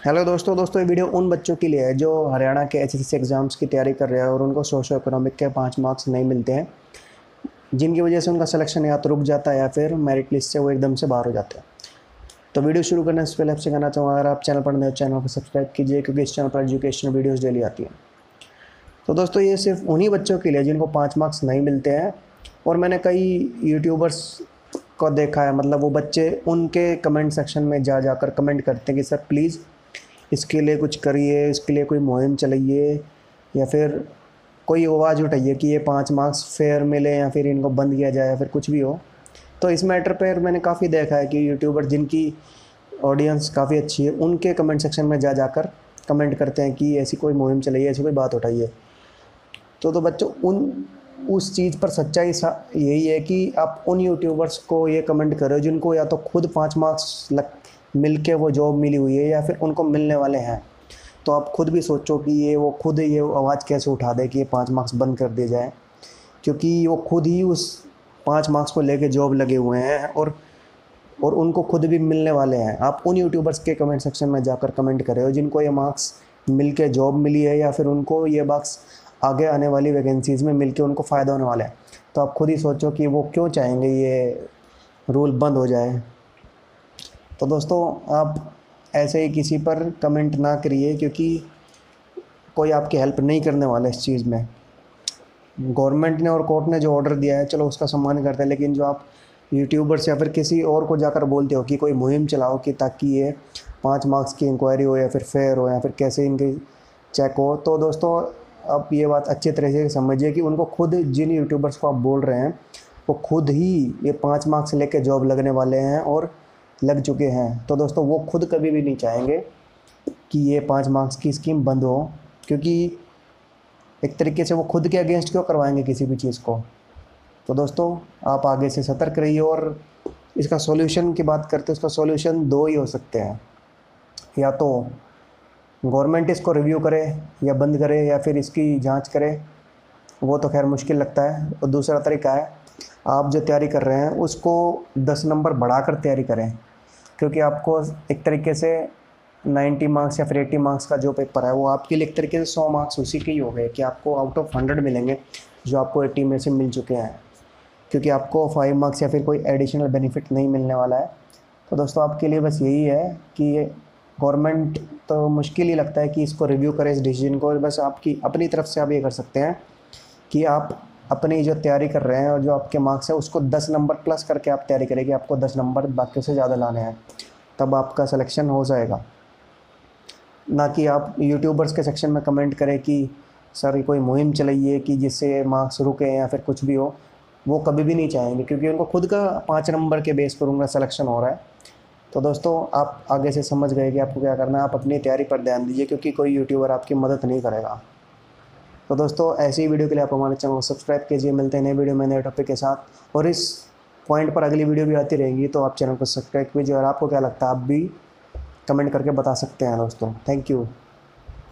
Hello दोस्तों दोस्तों, ये वीडियो उन बच्चों के लिए है जो हरियाणा के एच एग्ज़ाम्स की तैयारी कर रहे हैं और उनको सोशो इकोनॉमिक के पाँच मार्क्स नहीं मिलते हैं, जिनकी वजह से उनका सिलेक्शन या तो रुक जाता है या फिर मेरिट लिस्ट से वो एकदम से बाहर हो जाते हैं। तो वीडियो शुरू करने से पहले आपसे कहना चाहूँगा, अगर आप चैनल पर नए चैनल को सब्सक्राइब कीजिए क्योंकि इस चैनल पर एजुकेशनल वीडियोज़ डेली आती हैं। तो दोस्तों, ये सिर्फ़ उन्हीं बच्चों के लिए जिनको पाँच मार्क्स नहीं मिलते हैं और मैंने कई यूट्यूबर्स को देखा है मतलब वो बच्चे उनके कमेंट सेक्शन में जा जाकर कमेंट करते हैं कि सर प्लीज़ इसके लिए कुछ करिए, इसके लिए कोई मुहिम चलाइए, या फिर कोई आवाज़ उठाइए कि ये पाँच मार्क्स फेयर मिले या फिर इनको बंद किया जाए या फिर कुछ भी हो। तो इस मैटर पर मैंने काफ़ी देखा है कि यूट्यूबर जिनकी ऑडियंस काफ़ी अच्छी है, उनके कमेंट सेक्शन में जा जाकर कमेंट करते हैं कि ऐसी कोई मुहिम चलाइए ऐसी कोई बात उठाइए तो तो बच्चों, उन, उस चीज़ पर सच्चाई यही है कि आप उन यूट्यूबर्स को ये कमेंट करो जिनको या तो खुद पाँच मार्क्स लग मिल के वो जॉब मिली हुई है या फिर उनको मिलने वाले हैं। तो आप खुद भी सोचो कि ये वो खुद ये आवाज़ कैसे उठा दे कि ये पाँच मार्क्स बंद कर दिए जाए। क्योंकि वो खुद ही उस पाँच मार्क्स को लेके जॉब लगे हुए हैं और और उनको खुद भी मिलने वाले हैं। आप उन यूट्यूबर्स के कमेंट सेक्शन में जाकर कमेंट कर हो जिनको ये मार्क्स मिल के जॉब मिली है या फिर उनको ये मार्क्स आगे आने वाली वैकेंसीज़ में मिल के उनको फ़ायदा होने वाला है। तो आप खुद ही सोचो कि वो क्यों चाहेंगे ये रूल बंद हो जाए। तो दोस्तों, आप ऐसे ही किसी पर कमेंट ना करिए, क्योंकि कोई आपकी हेल्प नहीं करने वाला इस चीज़ में। गवर्नमेंट ने और कोर्ट ने जो ऑर्डर दिया है, चलो उसका सम्मान करते हैं, लेकिन जो आप यूट्यूबर्स या फिर किसी और को जाकर बोलते हो कि कोई मुहिम चलाओ कि ताकि ये पाँच मार्क्स की इंक्वायरी हो या फिर फेयर हो या फिर कैसे इनकी चेक हो तो दोस्तों, आप ये बात अच्छे तरह से समझिए कि उनको खुद जिन यूट्यूबर्स को आप बोल रहे हैं, वो खुद ही ये पाँच मार्क्स लेके जॉब लगने वाले हैं और लग चुके हैं। तो दोस्तों, वो खुद कभी भी नहीं चाहेंगे कि ये पाँच मार्क्स की स्कीम बंद हो, क्योंकि एक तरीके से वो खुद के अगेंस्ट क्यों करवाएँगे किसी भी चीज़ को? तो दोस्तों, आप आगे से सतर्क रहिए और इसका सॉल्यूशन की बात करते हैं, उसका सॉल्यूशन दो ही हो सकते हैं। या तो गवर्नमेंट इसको रिव्यू करे, या बंद करे, या फिर इसकी जाँच करे। वो तो खैर मुश्किल लगता है। और दूसरा तरीका है, आप जो तैयारी कर रहे हैं, उसको दस नंबर बढ़ाकर तैयारी करें। क्योंकि आपको एक तरीके से 90 मार्क्स या फिर 80 मार्क्स का जो पेपर है, वो आपके लिए एक तरीके से 100 मार्क्स उसी के ही हो गए कि आपको आउट ऑफ़ 100 मिलेंगे, जो आपको 80 में से मिल चुके हैं। क्योंकि आपको 5 मार्क्स या फिर कोई एडिशनल बेनिफिट नहीं मिलने वाला है। तो दोस्तों, आपके लिए बस यही है कि गवर्नमेंट तो मुश्किल ही लगता है कि इसको रिव्यू करें, इस डिसीज़न को। बस आपकी, अपनी तरफ़ से आप ये कर सकते हैं कि आप अपनी जो तैयारी कर रहे हैं और जो आपके मार्क्स है, उसको दस नंबर प्लस करके आप तैयारी करेंगे, आपको दस नंबर बाकी से ज़्यादा लाने हैं। तब आपका सिलेक्शन हो जाएगा। ना कि आप यूट्यूबर्स के सेक्शन में कमेंट करें कि, सर कोई मुहिम चलाइए कि जिससे मार्क्स रुके या फिर कुछ भी हो? वो कभी भी नहीं चाहेंगे, क्योंकि उनको खुद का पाँच नंबर के बेस पर उनका सिलेक्शन हो रहा है। तो दोस्तों, आप आगे से समझ गए कि आपको क्या करना है। आप अपनी तैयारी पर ध्यान दीजिए, क्योंकि कोई यूट्यूबर आपकी मदद नहीं करेगा। तो दोस्तों, ऐसी ही वीडियो के लिए आप हमारे चैनल को सब्सक्राइब कीजिए। मिलते हैं नए वीडियो में, नए टॉपिक के साथ। और इस पॉइंट पर अगली वीडियो भी आती रहेगी तो आप चैनल को सब्सक्राइब कीजिए। और आपको क्या लगता है, आप भी कमेंट करके बता सकते हैं दोस्तों। Thank you